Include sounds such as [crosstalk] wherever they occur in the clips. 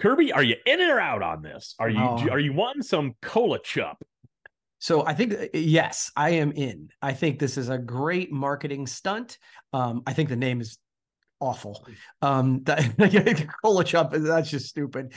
Kirby, are you in or out on this? Are you Oh. are you wanting some cola chup? So I think uh, yes, I am in. I think this is a great marketing stunt. Um, I think the name is awful. Um, [laughs] that, Cola Chop, that's just stupid.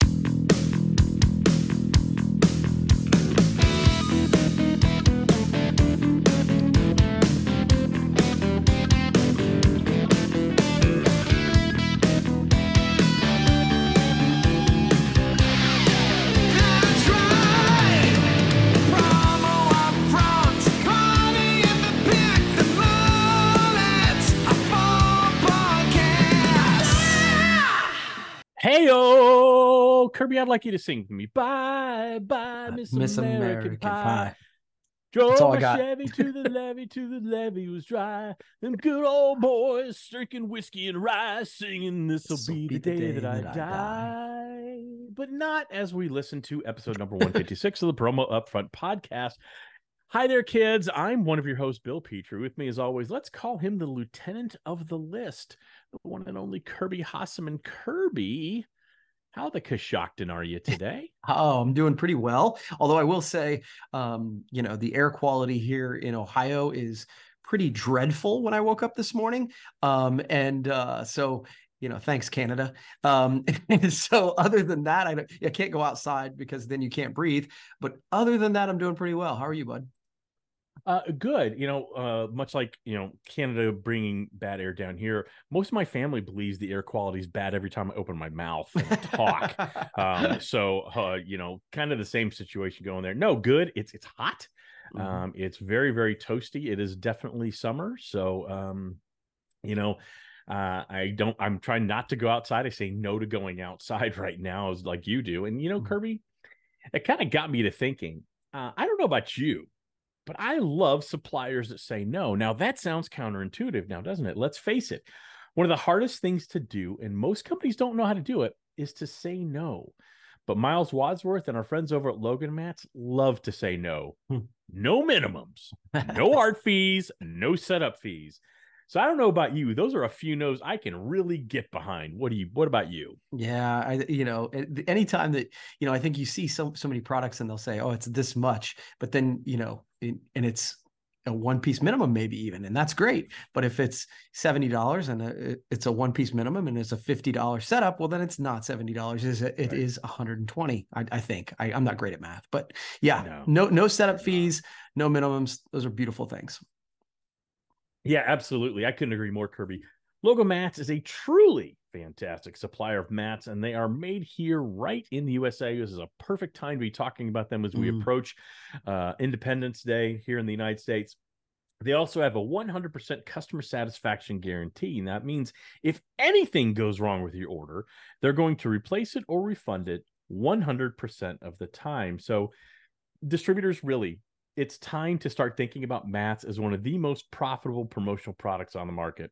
I'd like you to sing to me. Bye, bye, Miss, Uh, Miss American, American Pie. Pie. Drove That's all I my got. Chevy to the [laughs] levee, to the levee was dry. Them good old boys drinking whiskey and rye, singing "This'll be, the day, that, I, die. But not as we listen to episode number one fifty six of the Promo Upfront podcast. Hi there, kids. I'm one of your hosts, Bill Petrie. With me, as always, let's call him the lieutenant of the list, the one and only Kirby Hasseman. Kirby, how the Coshocton are you today? [laughs] Oh, I'm doing pretty well. Although I will say, um, you know, the air quality here in Ohio is pretty dreadful when I woke up this morning. Um, and uh, so, you know, thanks Canada. Um, [laughs] and so other than that, I, I can't go outside because then you can't breathe. But other than that, I'm doing pretty well. How are you, bud? Uh, good. You know, uh, much like you know Canada bringing bad air down here, most of my family believes the air quality is bad every time I open my mouth and talk. um, [laughs] so uh, you know, kind of the same situation going there. No, good. It's it's hot. Mhm. Um, it's very very toasty. It is definitely summer. So um, you know. Uh, I don't. I'm trying not to go outside. I say no to going outside [laughs] right now, as like you do. And you know, Mhm. Kirby, it kind of got me to thinking. Uh, I don't know about you, but I love suppliers that say no. Now, that sounds counterintuitive now, doesn't it? Let's face it. One of the hardest things to do, and most companies don't know how to do it, is to say no. But Miles Wadsworth and our friends over at Logo Mats love to say no. Hmm. No minimums, [laughs] no art fees, no setup fees. So I don't know about you. Those are a few no's I can really get behind. What do you what about you? Yeah, I you know, anytime that you know, I think you see so so many products and they'll say, "Oh, it's this much," but then you know, it, and it's a one piece minimum, maybe even, and that's great. But if it's seventy dollars and uh, a, it's a one piece minimum and it's a fifty dollars setup, well, then it's not seventy dollars. Is it? It Right. is one hundred and twenty. I, I think. I, I'm not great at math, but yeah, No. no no setup fees, no minimums. Those are beautiful things. Yeah, absolutely. I couldn't agree more, Kirby. Logo Mats is a truly fantastic supplier of mats, and they are made here right in the USA. This is a perfect time to be talking about them as we Mm. approach uh, Independence Day here in the United States. They also have a 100% customer satisfaction guarantee. And that means if anything goes wrong with your order, they're going to replace it or refund it 100% of the time. So, distributors really it's time to start thinking about mats as one of the most profitable promotional products on the market.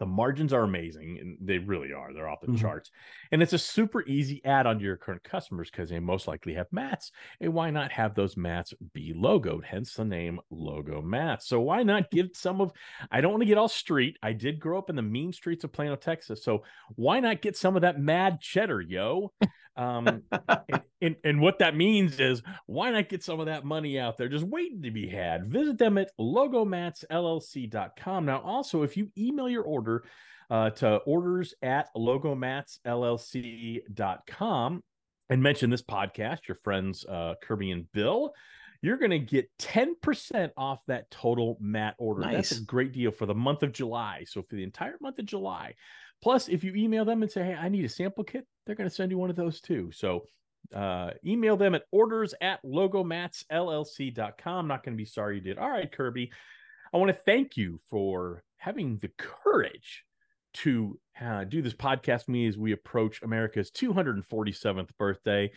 The margins are amazing, and they really are. They're off the Mhm. charts. And it's a super easy add on to your current customers because they most likely have mats. And why not have those mats be logoed? Hence the name Logo Mats. So why not give some of, I don't want to get all street. I did grow up in the mean streets of Plano, Texas. So why not get some of that mad cheddar, yo? Um, [laughs] and, and, and what that means is why not get some of that money out there just waiting to be had? Visit them at logomatsllc.com now also if you email your order uh, to orders at logomatsllc.com and mention this podcast your friends uh, kirby and bill you're going to get 10% off that total mat order that's a great deal for the month of july so for the entire month of july Plus, if you email them and say, hey, I need a sample kit, they're going to send you one of those too. So uh, email them at orders at logomatsllc.com. Not going to be sorry you did. All right, Kirby. I want to thank you for having the courage to uh, do this podcast with me as we approach America's 247th birthday.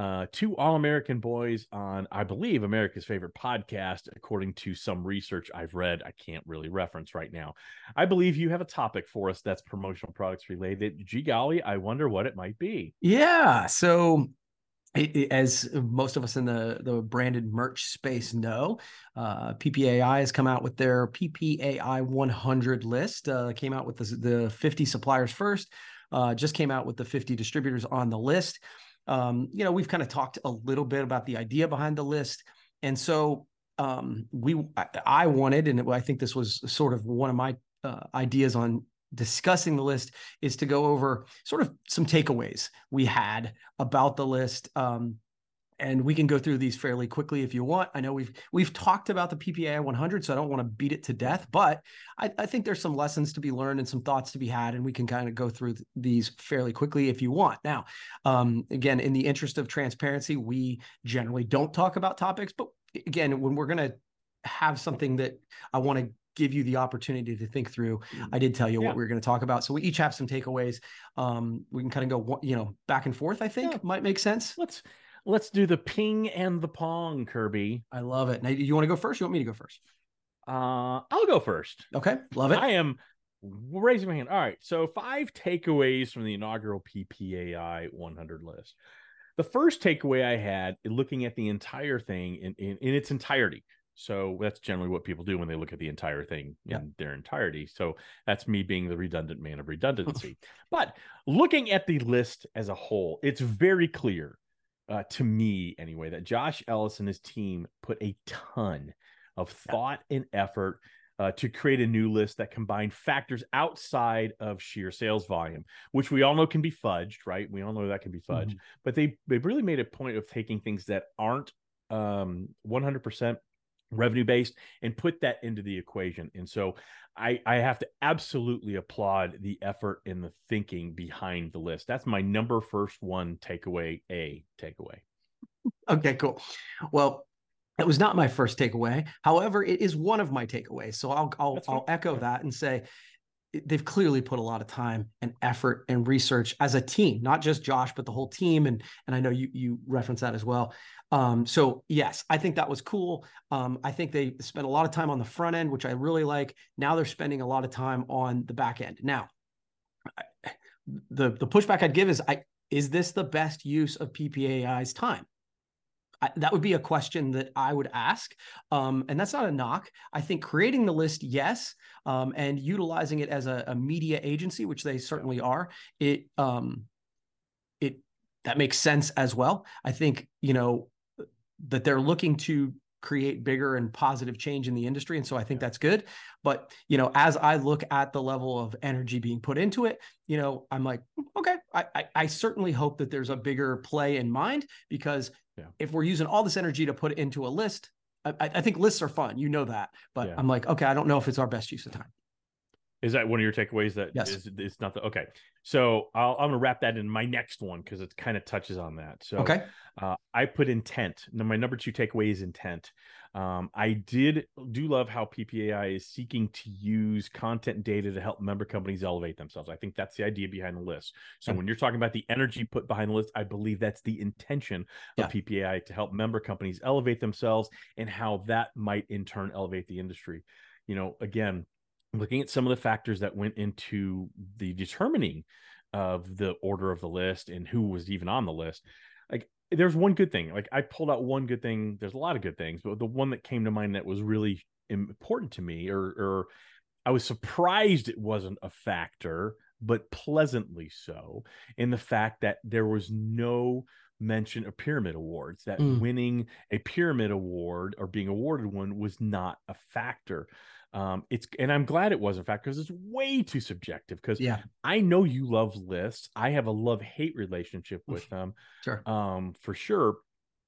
Uh, two All American boys on, I believe, America's favorite podcast, according to some research I've read. I can't really reference right now. I believe you have a topic for us that's promotional products related. Gee golly, I wonder what it might be. Yeah. So, it, it- as most of us in the the branded merch space know, uh, PPAI has come out with their PPAI 100 list. Uh, came out with the, the 50 suppliers first. uh, just came out with the 50 distributors on the list. Um, you know, we've kind of talked a little bit about the idea behind the list, and so um, we I, wanted, and I think this was sort of one of my uh, ideas on discussing the list is to go over sort of some takeaways we had about the list. Um, and we can go through these fairly quickly if you want. I know we've we've talked about the PPAI 100, so I don't want to beat it to death, but I, I think there's some lessons to be learned and some thoughts to be had, and we can kind of go through th- these fairly quickly if you want. Now, um, again, in the interest of transparency, we generally don't talk about topics, but again, when we're going to have something that I want to give you the opportunity to think through, I did tell you Yeah. what we are going to talk about, so we each have some takeaways. Um, we can kind of go, you know, back and forth. I think Yeah. might make sense. Let's let's do the ping and the pong, Kirby. I love it. Now, you want to go first? You want me to go first? Uh, I'll go first. Okay, love it. I am raising my hand. All right. So five takeaways from the inaugural PPAI 100 list. The first takeaway I had looking at the entire thing in, in, in its entirety. So that's generally what people do when they look at the entire thing Yeah. in their entirety. So that's me being the redundant man of redundancy. [laughs] but looking at the list as a whole, it's very clear uh, to me anyway that Josh Ellis and his team put a ton of thought and effort uh, to create a new list that combined factors outside of sheer sales volume, which we all know can be fudged, right? We all know that can be fudged, but they they really made a point of taking things that aren't um, 100% revenue based and put that into the equation. And so I I have to absolutely applaud the effort and the thinking behind the list. That's my number first one takeaway, a takeaway. Okay, cool. Well, it was not my first takeaway. However, it is one of my takeaways. So I'll I'll, I'll echo that and say they've clearly put a lot of time and effort and research as a team, not just Josh, but the whole team. And and I know you you reference that as well. Um, so yes, I think that was cool. Um, I think they spent a lot of time on the front end, which I really like. Now they're spending a lot of time on the back end. Now, I- the the pushback I'd give is I is this the best use of PPAI's time? I, that would be a question that I would ask. Um, and that's not a knock. I think creating the list, yes, um, and utilizing it as a, a media agency, which they certainly are, it um, it that makes sense as well. I think you know that they're looking to create bigger and positive change in the industry, and so I think that's good. But you know, as I look at the level of energy being put into it, you know, I'm like, okay, I I, I certainly hope that there's a bigger play in mind because Yeah. if we're using all this energy to put into a list, I, I I think lists are fun, you know that. But Yeah. I'm like, okay, I don't know if it's our best use of time. Is that one of your takeaways? That Yes. is, it's not the okay. So I'll, I'm gonna wrap that in my next one because it kind of touches on that. So Okay. uh, I put intent. Now, my number two takeaway is intent. Um, I did do love how PPAI is seeking to use content data to help member companies elevate themselves. I think that's the idea behind the list. So when you're talking about the energy put behind the list, I believe that's the intention Yeah. of PPAI to help member companies elevate themselves and how that might in turn elevate the industry. You know, again, looking at some of the factors that went into the determining of the order of the list and who was even on the list like there's one good thing like i pulled out one good thing there's a lot of good things but the one that came to mind that was really important to me or or i was surprised it wasn't a factor but pleasantly so in the fact that there was no mention of pyramid awards that Mm. winning a pyramid award or being awarded one was not a factor um it's and i'm glad it was in fact because it's way too subjective because Yeah. I know you love lists. I have a love hate relationship with them, Sure. um, for sure.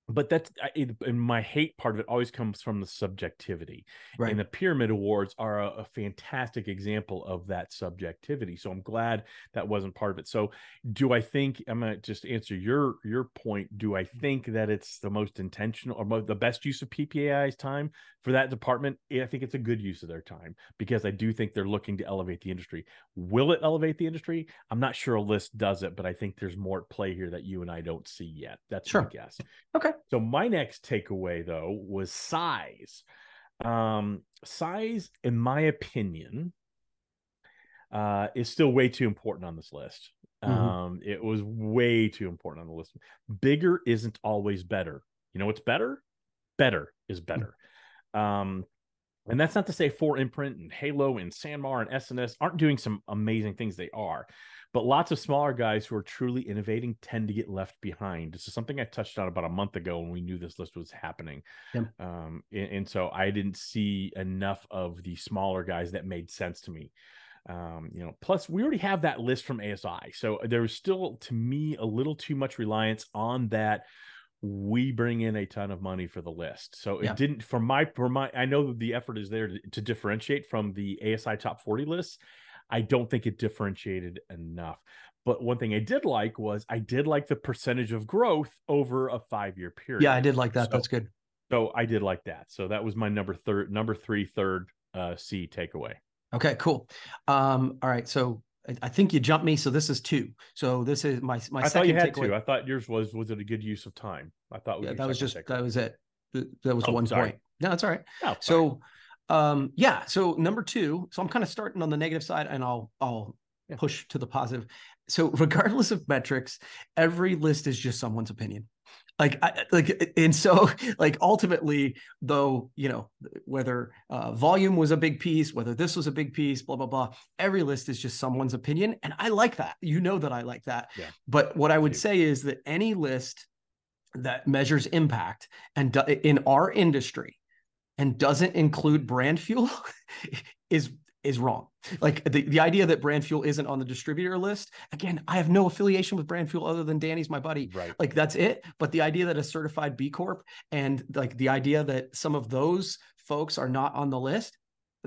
But that's it, and my hate part of it always comes from the subjectivity. Right. And the pyramid awards are a, a fantastic example of that subjectivity. So I'm glad that wasn't part of it. So do I think I'm gonna just answer your your point? Do I mm-hmm. think that it's the most intentional or mo- the best use of PPAI's time for that department? Eh, I think it's a good use of their time because I do think they're looking to elevate the industry. Will it elevate the industry? I'm not sure a list does it, but I think there's more at play here that you and I don't see yet. That's Sure. my guess. Okay. So my next takeaway though was size. Um, size, in my opinion, uh, is still way too important on this list. Mhm. Um, it was way too important on the list. Bigger isn't always better. You know what's better? Better is better. Um, and that's not to say 4imprint and Halo and Sanmar and S&S aren't doing some amazing things. They are. But lots of smaller guys who are truly innovating tend to get left behind. This is something I touched on about a month ago when we knew this list was happening. Yep. Um, and, and so I didn't see enough of the smaller guys that made sense to me. Um, you know, plus we already have that list from ASI. So there was still to me a little too much reliance on that we bring in a ton of money for the list. So it Yeah. didn't for my for my I know the effort is there to, to differentiate from the ASI top 40 lists. I don't think it differentiated enough. But one thing I did like was I did like the percentage of growth over a five year period. Yeah, I did like that. So- That's good. So I did like that. So that was my number third, number three, third uh, C takeaway. Okay, cool. Um, all right. So I, I think you jumped me. So this is two. So this is my my I thought second you had takeaway. two. I thought yours was was it a good use of time? I thought yeah, that was just takeaway. that was it. That was Oh, one sorry. point. No, that's all right. Oh. So um yeah, so number 2, so I'm kind of starting on the negative side and I'll I'll Yeah. push to the positive. So regardless of metrics, every list is just someone's opinion. Like I, like and so [laughs] like ultimately though, you know, whether uh, volume was a big piece, whether this was a big piece, blah blah blah, every list is just someone's opinion and I like that. You know that I like that. Yeah. But what I would say is that any list that measures impact and in our industry and doesn't include brand fuel [laughs] is is wrong. Like the, the idea that brand fuel isn't on the distributor list, again, I have no affiliation with brand fuel other than Danny's my buddy. right. Like that's it. But the idea that a certified B Corp and like the idea that some of those folks are not on the list,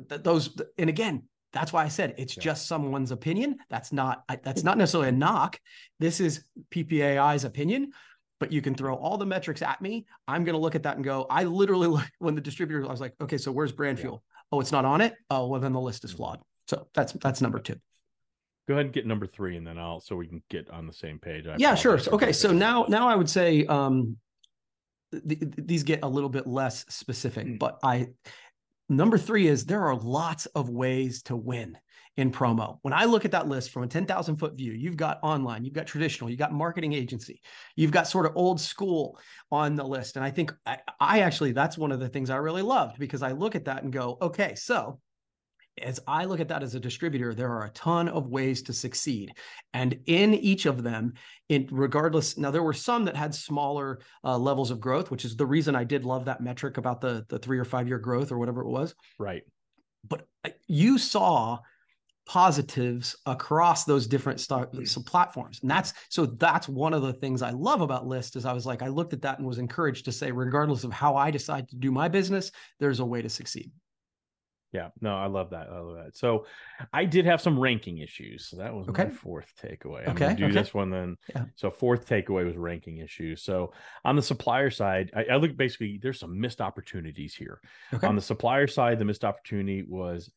th- those and again, that's why I said it's Yeah. just someone's opinion. That's not I- that's not necessarily a knock. This is PPAI's opinion. But you can throw all the metrics at me. I'm going to look at that and go. I literally, look- when the distributor, I was like, okay, so where's brand Yeah. fuel? Oh, it's not on it. Oh, well, then the list is Mhm. flawed. So that's that's number two. Go ahead and get number three, and then I'll so we can get on the same page. I yeah sure So- okay so now now i would say um th- th- these get a little bit less specific Mm. but i number three is there are lots of ways to win in promo when i look at that list from a 10000 foot view you've got online you've got traditional you've got marketing agency you've got sort of old school on the list and i think i, I actually that's one of the things i really loved because i look at that and go okay so as I look at that as a distributor, there are a ton of ways to succeed. And in each of them, in regardless, now there were some that had smaller uh, levels of growth, which is the reason I did love that metric about the the three or five year growth or whatever it was. right. But uh, you saw positives across those different st- hmm. so platforms and that's so that's one of the things i love about list is i was like i looked at that and was encouraged to say regardless of how i decide to do my business there's a way to succeed Yeah, no, I love that. I love that. So I did have some ranking issues. So that was Okay. my fourth takeaway. I'm Okay, gonna do okay. this one then. Yeah. So fourth takeaway was ranking issues. So on the supplier side, I, I look basically there's some missed opportunities here. okay On the supplier side, the missed opportunity was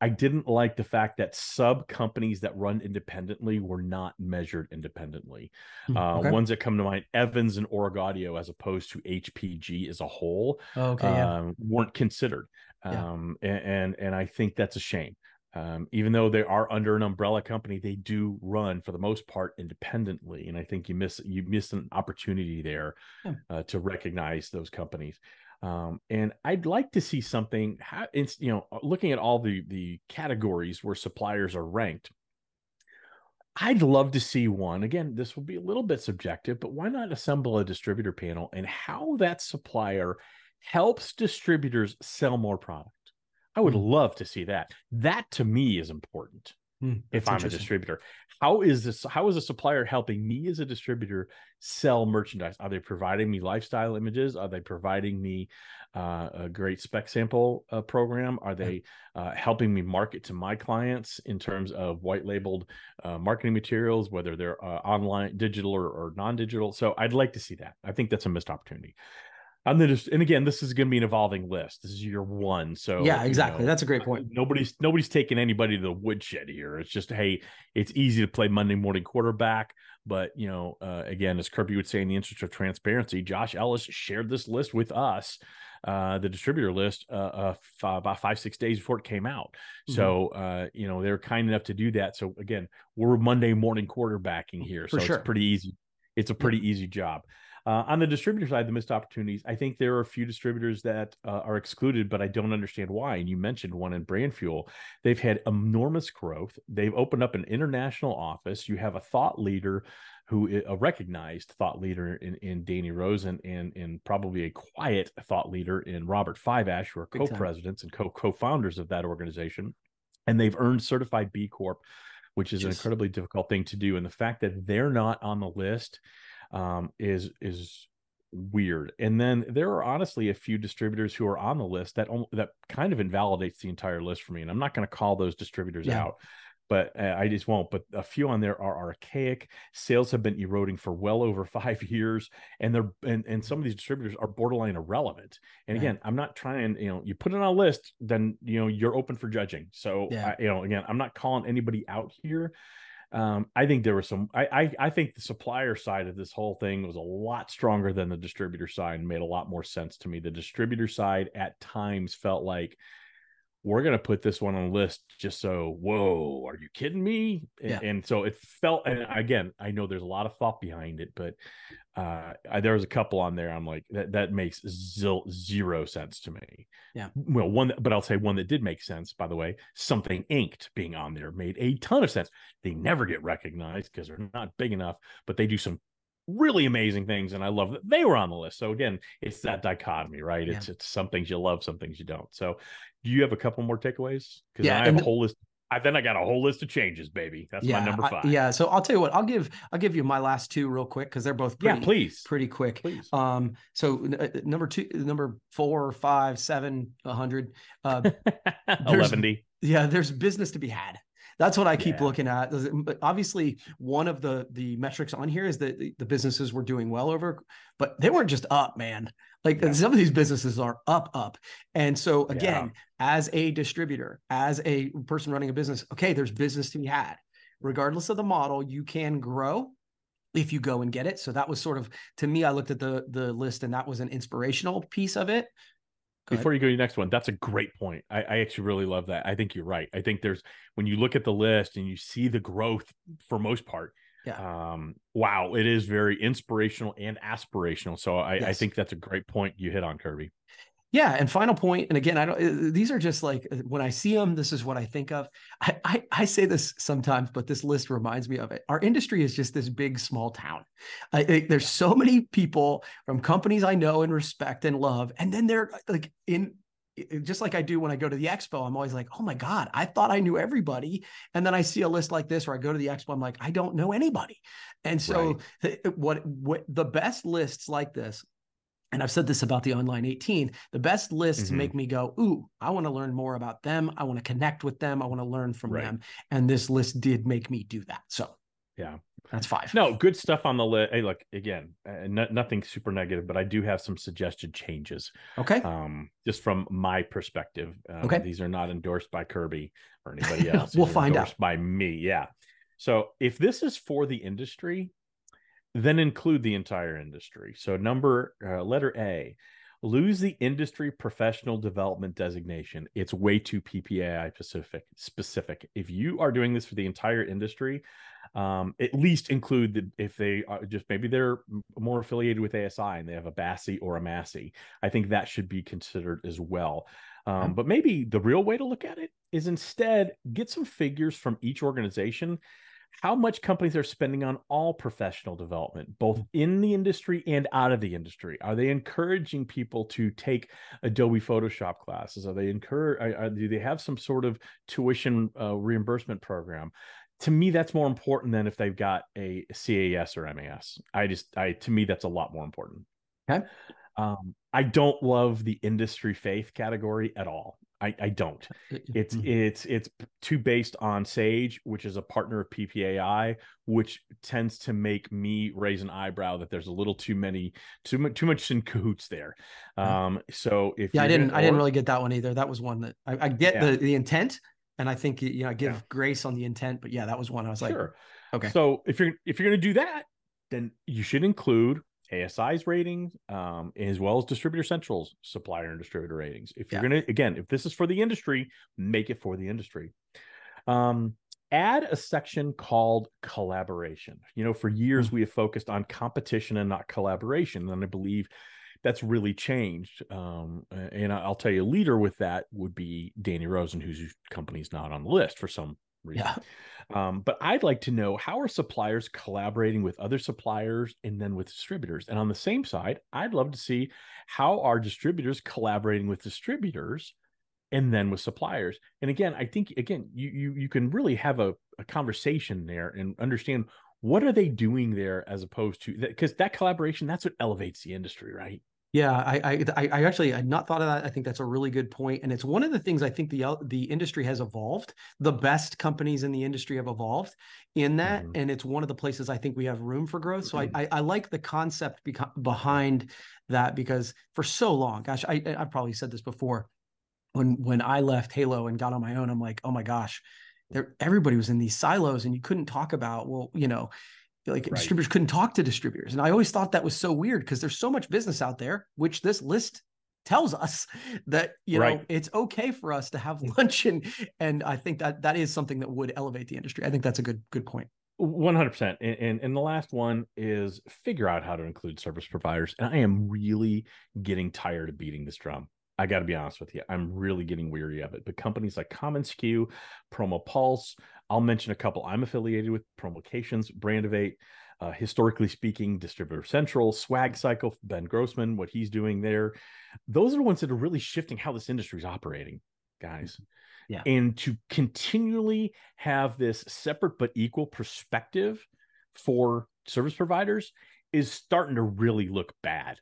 I didn't like the fact that sub companies that run independently were not measured independently. Hmm, Uh, okay. Ones that come to mind, Evans and Origaudio, as opposed to HPG as a whole, okay yeah. um, weren't considered. Yeah. Um, and, and and I think that's a shame. Um, even though they are under an umbrella company, they do run for the most part independently, and I think you miss you miss an opportunity there Yeah. uh, to recognize those companies. Um, and I'd like to see something. How, it's you know, looking at all the the categories where suppliers are ranked. I'd love to see one. Again, this will be a little bit subjective, but why not assemble a distributor panel and how that supplier helps distributors sell more product? I would Hmm. love to see that. That to me is important Hmm, if I'm a distributor. How is this how is a supplier helping me as a distributor sell merchandise? Are they providing me lifestyle images? Are they providing me uh, a great spec sample uh, program? Are they uh, helping me market to my clients in terms of white labeled uh, marketing materials, whether they're uh, online, digital, or, or non-digital? So I'd like to see that. I think that's a missed opportunity. And then, just, and again, this is going to be an evolving list. This is your one, so yeah, you exactly. know, That's a great point. nobody's nobody's taking anybody to the woodshed here. It's just hey, it's easy to play Monday morning quarterback, but you know, uh, again, as Kirby would say, in the interest of transparency, Josh Ellis shared this list with us, uh, the distributor list, uh, uh, f- about five six days before it came out. Mhm. So uh, you know, they're kind enough to do that. So again, we're Monday morning quarterbacking here, For so sure. it's pretty easy. It's a pretty easy job. Uh, on the distributor side, the missed opportunities, I think there are a few distributors that uh, are excluded, but I don't understand why. And you mentioned one in Brand Fuel. They've had enormous growth. They've opened up an international office. You have a thought leader who a recognized thought leader in, in Danny Rosen and, and probably a quiet thought leader in Robert Fiveash, who are co-presidents and co co-founders of that organization. And they've earned certified B Corp, which is an incredibly difficult thing to do. And the fact that they're not on the list um, is is weird. And then there are honestly a few distributors who are on the list that that kind of invalidates the entire list for me. And I'm not going to call those distributors Yeah. out, but uh, I just won't. But a few on there are archaic. Sales have been eroding for well over [laughs] five years, and they're and, and some of these distributors are borderline irrelevant. And Right. again, I'm not trying. You know, you put it on a list, then you know you're open for judging. So Yeah. I, you know, again, I'm not calling anybody out here. Um, I think there was some. I, I I think the supplier side of this whole thing was a lot stronger than the distributor side, and made a lot more sense to me. The distributor side at times felt like we're going to put this one on the list just so. Whoa, are you kidding me? And, Yeah. and so it felt. And again, I know there's a lot of thought behind it, but uh, I, there was a couple on there. I'm like that. That makes zil, zero sense to me. Yeah. Well, one, but I'll say one that did make sense. By the way, something inked being on there made a ton of sense. They never get recognized because they're not big enough, but they do some really amazing things, and I love that they were on the list. So again, it's that dichotomy, right? Yeah. It's it's some things you love, some things you don't. So, do you have a couple more takeaways? Because Yeah, I have a whole list. I then I got a whole list of changes, baby. That's yeah, my number I- five. yeah. So I'll tell you what. I'll give I'll give you my last two real quick because they're both yeah, pretty, please, pretty quick. please. Um, so n- uh, number two, number four, five, seven, a hundred. Uh, [laughs] Eleven D. yeah, there's business to be had. That's what I keep Yeah. looking at. But obviously, one of the the metrics on here is that the, businesses were doing well over, but they weren't just up, man. Like Yeah. some of these businesses are up, up. And so Yeah. again, as a distributor, as a person running a business, okay, there's business to be had. Regardless of the model, you can grow if you go and get it. So that was sort of to me, I looked at the the list and that was an inspirational piece of it. Go. Before you go to the next one, that's a great point. I, I actually really love that. I think you're right. I think there's when you look at the list and you see the growth for most part. Yeah. Um, wow, it is very inspirational and aspirational. So I, I think that's a great point you hit on, Kirby. Yeah, and final point, and again, I don't. uh, These are just like uh, when I see them, this is what I think of. I, I I say this sometimes, but this list reminds me of it. Our industry is just this big small town. I, I- there's so many people from companies I know and respect and love, and then they're like in. Just like I do when I go to the expo, I'm always like, "Oh my god, I thought I knew everybody," and then I see a list like this, where I go to the expo, I'm like, "I don't know anybody." And so, th- what what the best lists like this and I've said this about the online 18, the best lists Mhm. make me go, Ooh, I want to learn more about them. I want to connect with them. I want to learn from Right. them. And this list did make me do that. So, Yeah. that's five. No, good stuff on the list. Hey, look again, uh, no, nothing super negative, but I do have some suggested changes. Okay. Um, just from my perspective. Um, Okay. These are not endorsed by Kirby or [laughs] anybody else. We'll find out. endorsed by me. Yeah. So if this is for the industry, then include the entire industry. So number uh, letter A, lose the industry professional development designation. It's way too PPAI specific. Specific. If you are doing this for the entire industry, um, at least include the if they are just maybe they're more affiliated with ASI and they have a BASI or a MASI. I think that should be considered as well. Um, but maybe the real way to look at it is instead get some figures from each organization how much companies are spending on all professional development, both in the industry and out of the industry. Are they encouraging people to take Adobe Photoshop classes? Are they encourage? Do they have some sort of tuition uh, reimbursement program? To me, that's more important than if they've got a CAS or MAS. I just, I to me, that's a lot more important. Okay. Um, I don't love the industry faith category at all. I, I don't. It's Mhm. it's it's too based on Sage, which is a partner of PPAI, which tends to make me raise an eyebrow that there's a little too many too much too much in cahoots there. Um, so if yeah, I didn't, gonna- I didn't really get that one either. That was one that I, I get Yeah. the, the intent. And I think, you know, I give Yeah. grace on the intent, but yeah, that was one I was like, sure. okay. So if you're if you're going to do that, then you should include ASI's ratings, um, as well as Distributor Central's supplier and distributor ratings. If you're Yeah. going to again, if this is for the industry, make it for the industry. Um, add a section called collaboration. You know, for years we have focused on competition and not collaboration. And I believe that's really changed. Um, and I'll tell you, a leader with that would be Danny Rosen, whose company's not on the list for some reason. Yeah. Um, but I'd like to know how are suppliers collaborating with other suppliers and then with distributors? And on the same side, I'd love to see how are distributors collaborating with distributors and then with suppliers. And again, I think again, you you you can really have a, a conversation there and understand what are they doing there as opposed to because that collaboration, that's what elevates the industry, right? Yeah, I, I, I I actually had not thought of that. I think that's a really good point, and it's one of the things I think the the industry has evolved. The best companies in the industry have evolved in that, Mhm. and it's one of the places I think we have room for growth. So Mm-hmm. I I, I like the concept beco- behind that because for so long, gosh, I I- I've probably said this before. When when I left Halo and got on my own, I'm like, oh my gosh, there everybody was in these silos, and you couldn't talk about well, you know like Right. distributors couldn't talk to distributors and i always thought that was so weird because there's so much business out there which this list tells us [laughs] that you know it's okay for us to have [laughs] lunch and and i think that that is something that would elevate the industry i think that's a good good point 100% and and and the last one is figure out how to include service providers. And I am really getting tired of beating this drum. I got to be honest with you, I'm really getting weary of it. But companies like Common SKU, Promo Pulse, I'll mention a couple I'm affiliated with: Promocations, Brandivate. Uh, historically speaking, Distributor Central, Swag Cycle, Ben Grossman, what he's doing there. Those are the ones that are really shifting how this industry is operating, guys. Yeah. And to continually have this separate but equal perspective for service providers is starting to really look bad.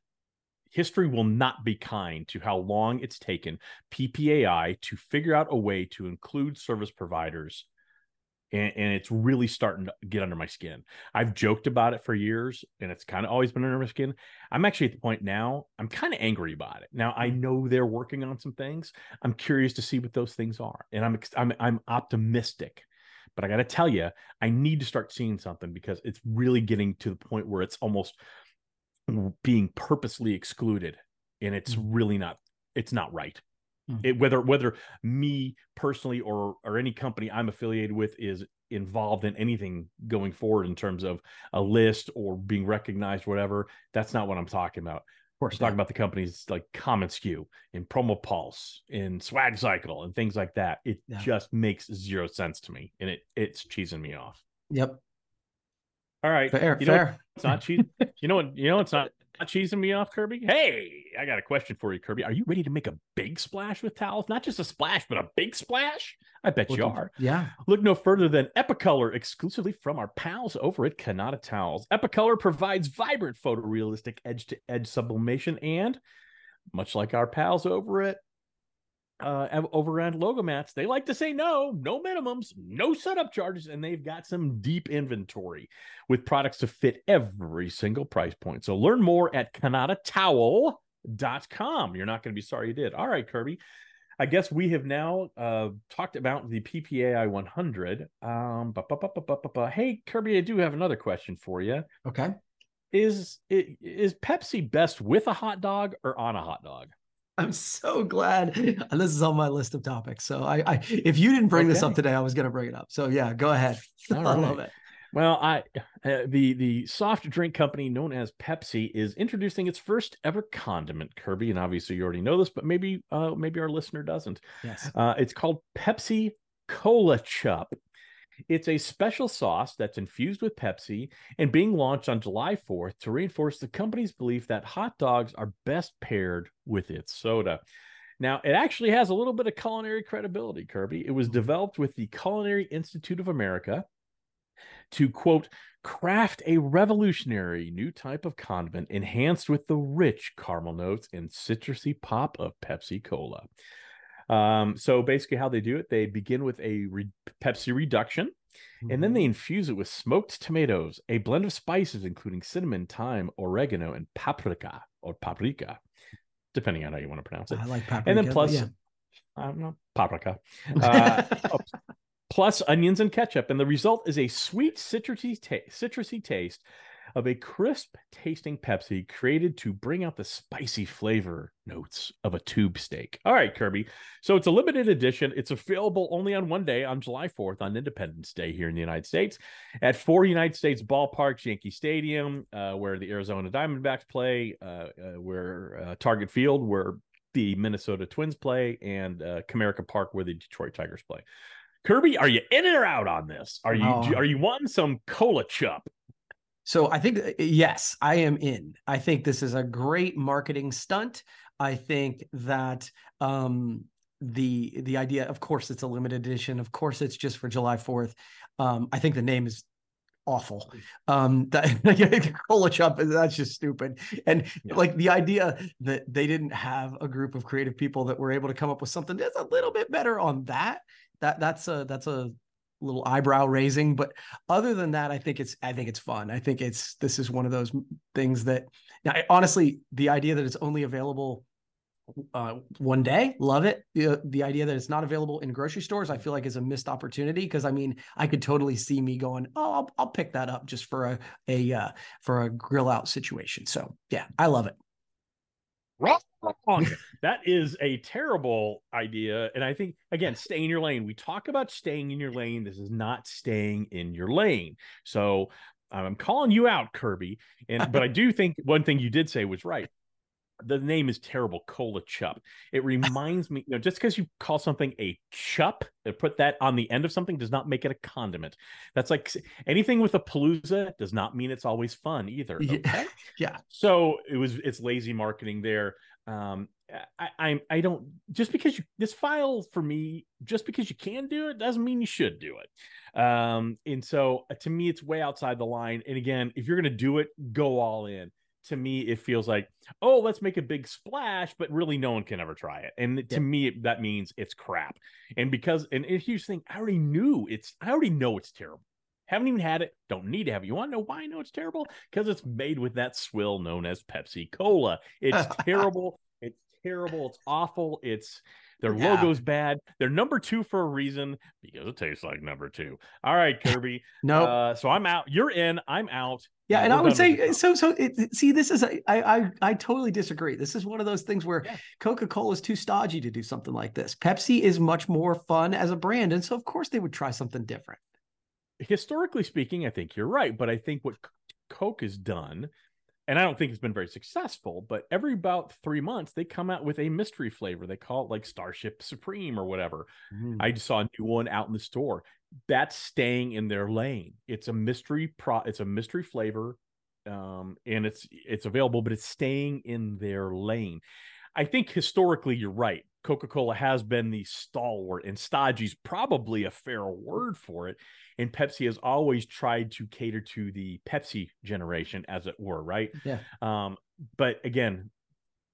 History will not be kind to how long it's taken PPAI to figure out a way to include service providers. And, and it's really starting to get under my skin. I've joked about it for years and it's kind of always been under my skin. I'm actually at the point now, I'm kind of angry about it. Now I know they're working on some things. I'm curious to see what those things are. And I'm I'm, I'm optimistic. But I got to tell you, I need to start seeing something because it's really getting to the point where it's almost being purposely excluded and it's Mm. really not it's not right Mm. Hmm. it, whether whether me personally or or any company i'm affiliated with is involved in anything going forward in terms of a list or being recognized whatever that's not what i'm talking about of course I'm talking about the companies like Common SKU and Promo Pulse and Swag Cycle and things like that. It Yeah. just makes zero sense to me, and it it's cheesing me off. yep All right, fair you know fair It's not cheese. you know what? You know it's not not cheesing me off, Kirby. Hey, I got a question for you, Kirby. Are you ready to make a big splash with towels? Not just a splash, but a big splash. I bet you are. yeah Look no further than Epicolor, exclusively from our pals over at Kanata Towels. Epicolor provides vibrant photorealistic edge to edge sublimation, and much like our pals over at uh over at Logo Mats, they like to say no, no minimums, no setup charges, and they've got some deep inventory with products to fit every single price point. So learn more at kanatatowel.com. You're not going to be sorry you did. All right, Kirby. I guess we have now uh, talked about the PPAI 100. Um, ba- ba- ba. Hey, Kirby, I do have another question for you. okay Is is Pepsi best with a hot dog or on a hot dog? I'm so glad. And this is on my list of topics. So i, I if you didn't bring this up today i was going to bring it up. So yeah go ahead. All [laughs] i love it. Well, I uh, the the soft drink company known as Pepsi is introducing its first ever condiment, Kirby, and obviously you already know this, but maybe uh, maybe our listener doesn't. yes. Uh, it's called Pepsi Cola Chup. It's a special sauce that's infused with Pepsi and being launched on July 4th to reinforce the company's belief that hot dogs are best paired with its soda. Now, it actually has a little bit of culinary credibility, Kirby. It was developed with the Culinary Institute of America to quote, craft a revolutionary new type of condiment enhanced with the rich caramel notes and citrusy pop of Pepsi Cola. Um, so basically, how they do it, they begin with a re- Pepsi reduction, and then they infuse it with smoked tomatoes, a blend of spices including cinnamon, thyme, oregano, and paprika or paprika, depending on how you want to pronounce it. i like paprika And then plus, yeah. I don't know, paprika, uh, [laughs] oh, plus onions and ketchup, and the result is a sweet citrusy, ta- citrusy taste of a crisp tasting Pepsi created to bring out the spicy flavor notes of a tube steak. All right, Kirby. So it's a limited edition. It's available only on one day on July 4th on Independence Day here in the United States at four United States ballparks, Yankee Stadium, uh, where the Arizona Diamondbacks play, uh, uh, where uh, Target Field, where the Minnesota Twins play, and uh, Comerica Park, where the Detroit Tigers play. Kirby, are you in or out on this? Are you Oh. are you wanting some cola chup? So I think uh, yes, I am in. I think this is a great marketing stunt. I think that um the the idea of course it's a limited edition of course it's just for july 4th um i think the name is awful um [laughs] that cola chop that's just stupid and Yeah. like the idea that they didn't have a group of creative people that were able to come up with something that's a little bit better on that that that's a that's a little eyebrow raising but other than that i think it's i think it's fun. I think it's this is one of those things that now I- honestly the idea that it's only available uh, one day love it. The, the idea that it's not available in grocery stores i feel like is a missed opportunity because i mean i could totally see me going oh I'll, I'll pick that up just for a a uh, for a grill out situation. So yeah i love it Wrong. [laughs] that is a terrible idea. And I think, again, stay in your lane. We talk about staying in your lane. This is not staying in your lane. So I'm calling you out, Kirby. And but I do think one thing you did say was right. The name is terrible, Cola Chup. It [laughs] reminds me, you know, just because you call something a chup, and put that on the end of something does not make it a condiment. That's like anything with a palooza does not mean it's always fun either. Yeah. Okay. [laughs] yeah So it was it's lazy marketing there. Um, I, I I don't just because you this file for me just because you can do it doesn't mean you should do it. Um, and so uh, to me it's way outside the line. And again, if you're gonna do it, go all in. To me, it feels like oh let's make a big splash, but really no one can ever try it. And to Yeah. me that means it's crap. And because and a huge thing, I already knew it's I already know it's terrible. Haven't even had it. Don't need to have it. You want to know why I know it's terrible? Because it's made with that swill known as Pepsi Cola. It's [laughs] terrible. Terrible. It's awful. It's their Yeah. logo's bad. They're number two for a reason because it tastes like number two. All right, [laughs] Kirby. no Uh, so I'm out. You're in. I'm out. Yeah, and I would say so. So it, see, this is a, I, I I totally disagree. This is one of those things where Yeah. Coca Cola is too stodgy to do something like this. Pepsi is much more fun as a brand, and so of course they would try something different. historically speaking, I think you're right. But I think what Coke has done, and I don't think it's been very successful, but every about three months they come out with a mystery flavor. They call it like Starship Supreme or whatever. I just saw a new one out in the store. That's staying in their lane. It's a mystery pro. It's a mystery flavor, um, and it's it's available, but it's staying in their lane. I think historically, you're right. Coca Cola has been the stalwart, and stodgy's probably a fair word for it. And Pepsi has always tried to cater to the Pepsi generation, as it were, right? Yeah. Um, but again,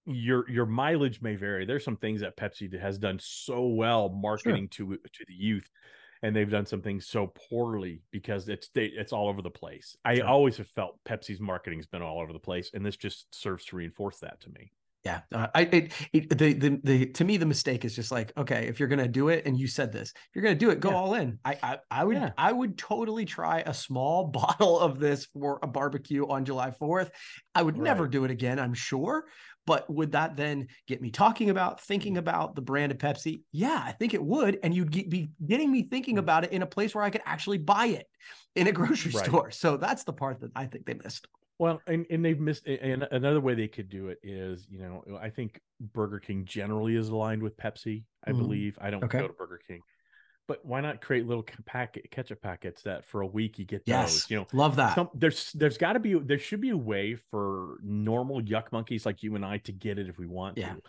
your your mileage may vary. There's some things that Pepsi has done so well marketing to to the youth, and they've done some things so poorly because it's they, it's all over the place. I always have felt Pepsi's marketing's been all over the place, and this just serves to reinforce that to me. Yeah, uh, I it, it the, the the to me the mistake is just like okay, if you're gonna do it, and you said this, if you're gonna do it, go Yeah. all in. I I, I would Yeah. I would totally try a small [laughs] bottle of this for a barbecue on July Fourth. I would never do it again, I'm sure. But would that then get me talking about, thinking about the brand of Pepsi? Yeah, I think it would, and you'd get, be getting me thinking about it in a place where I could actually buy it in a [laughs] grocery Right. store. So that's the part that I think they missed. Well, and, and they've missed and another way they could do it is, you know, I think Burger King generally is aligned with Pepsi, I Mhm. believe. I don't Okay. go to Burger King. But why not create little packet ketchup packets that for a week you get Yes, those, you know, love that. some there's there's got to be there should be a way for normal yuck monkeys like you and I to get it if we want Yeah. to.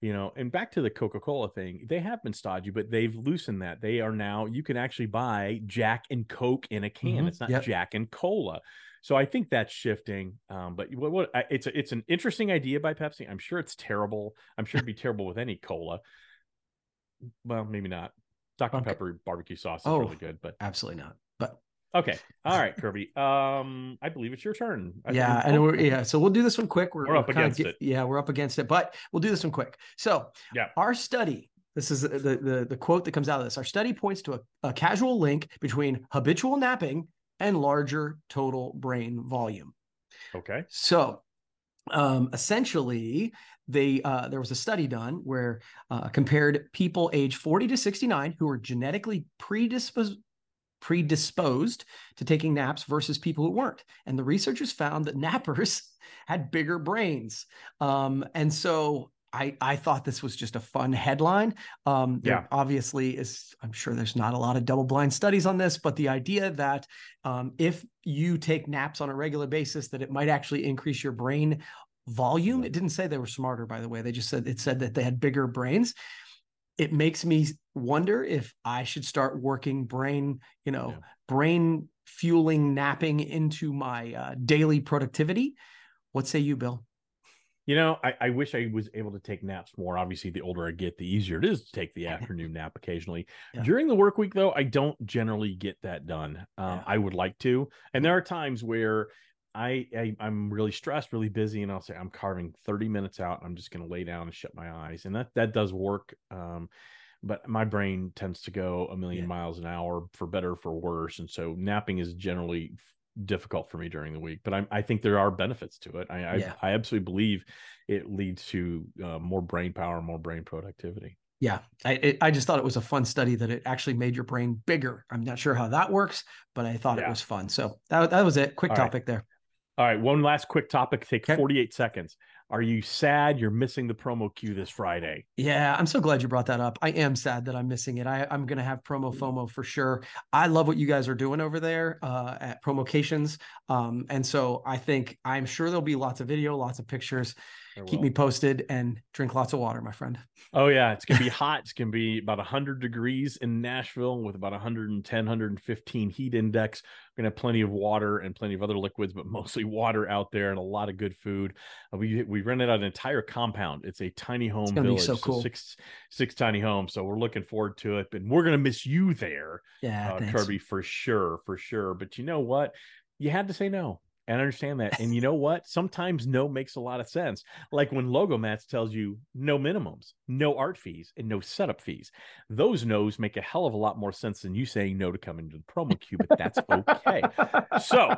You know, and back to the Coca-Cola thing, they have been stodgy, but they've loosened that. They are now you can actually buy Jack and Coke in a can. Mhm. It's not Yep. Jack and Cola. So I think that's shifting. Um, but what, what it's a, it's an interesting idea by Pepsi. I'm sure it's terrible. I'm sure it'd be terrible with any cola. Well, maybe not. Dr. Okay. Pepper barbecue sauce is Oh. really good, but Absolutely not. But okay. All right, Kirby. Um, I believe it's your turn. I yeah, and we're yeah, so we'll do this one quick. We're, We're up against get- it. Yeah, we're up against it, but we'll do this one quick. So Yeah. our study. This is the, the the quote that comes out of this. Our study points to a, a casual link between habitual napping and larger total brain volume. Okay. So, um, essentially, they uh, there was a study done where uh, compared people age 40 to 69 who were genetically predisposed predisposed to taking naps versus people who weren't, and the researchers found that nappers [laughs] had bigger brains. Um, and so. I, I thought this was just a fun headline. Um, Yeah. obviously is, I'm sure there's not a lot of double blind studies on this, but the idea that um, if you take naps on a regular basis, that it might actually increase your brain volume. It didn't say they were smarter, by the way. They just said it said that they had bigger brains. It makes me wonder if I should start working brain, you know, Yeah. brain fueling napping into my uh, daily productivity. What say you, Bill? You know, I, I wish I was able to take naps more. Obviously, the older I get, the easier it is to take the [laughs] afternoon nap occasionally. Yeah. During the work week, though, I don't generally get that done. Um, Yeah. I would like to, and there are times where I, I I'm really stressed, really busy, and I'll say I'm carving 30 minutes out. I'm just going to lay down and shut my eyes, and that that does work. Um, but my brain tends to go a million Yeah. miles an hour for better or for worse, and so napping is generally difficult for me during the week. But I I think there are benefits to it. I I, Yeah. I absolutely believe it leads to uh, more brain power, more brain productivity. Yeah, I it, I just thought it was a fun study that it actually made your brain bigger. I'm not sure how that works, but I thought it was fun. So that that was it. Quick All right. topic there. All right, one last quick topic. Take Okay. 48 seconds. Are you sad you're missing the PromoQue this Friday? Yeah, I'm so glad you brought that up. I am sad that I'm missing it. I, I'm going to have promo FOMO for sure. I love what you guys are doing over there uh, at Promocations. Um, and so I think I'm sure there'll be lots of video, lots of pictures. Keep me posted and drink lots of water, my friend. Oh yeah, it's gonna be [laughs] hot. It's gonna be about 100 degrees in Nashville with about 110, 115 heat index. We're gonna have plenty of water and plenty of other liquids, but [laughs] mostly water out there and a lot of good food. Uh, we we rented out an entire compound. It's a tiny home village, so cool. six six tiny homes. So we're looking forward to it. And we're gonna miss you there, Yeah, uh. Kirby, for sure, for sure. But you know what? You had to say no. And I understand that. And you [laughs] know what? Sometimes no makes a lot of sense. Like when Logo Mats tells you no minimums, no art fees, and no setup fees. Those no's make a hell of a lot more sense than you saying no to come into the PromoQue, but that's okay. So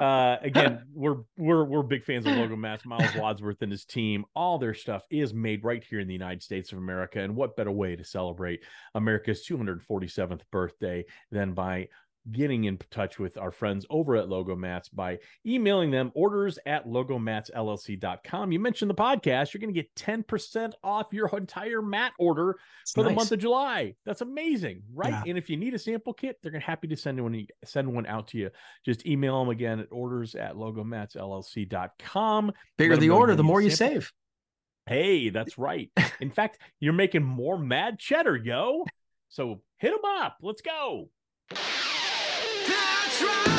uh again, we're we're we're big fans of Logo Mats, Miles Wadsworth and his team. All their stuff is made right here in the United States of America. And what better way to celebrate America's 247th birthday than by getting in touch with our friends over at Logo Mats by emailing them orders at logomatsllc.com. You mentioned the podcast, you're going to get 10% off your entire mat order It's for the month of July. That's amazing, right? Yeah. And if you need a sample kit, they're gonna happy to send one send one out to you. Just email them again at orders at logomatsllc.com. Bigger the order, the more you save. Hey, that's right. [laughs] In fact, you're making more mad cheddar, yo. So hit them up. Let's go. Right.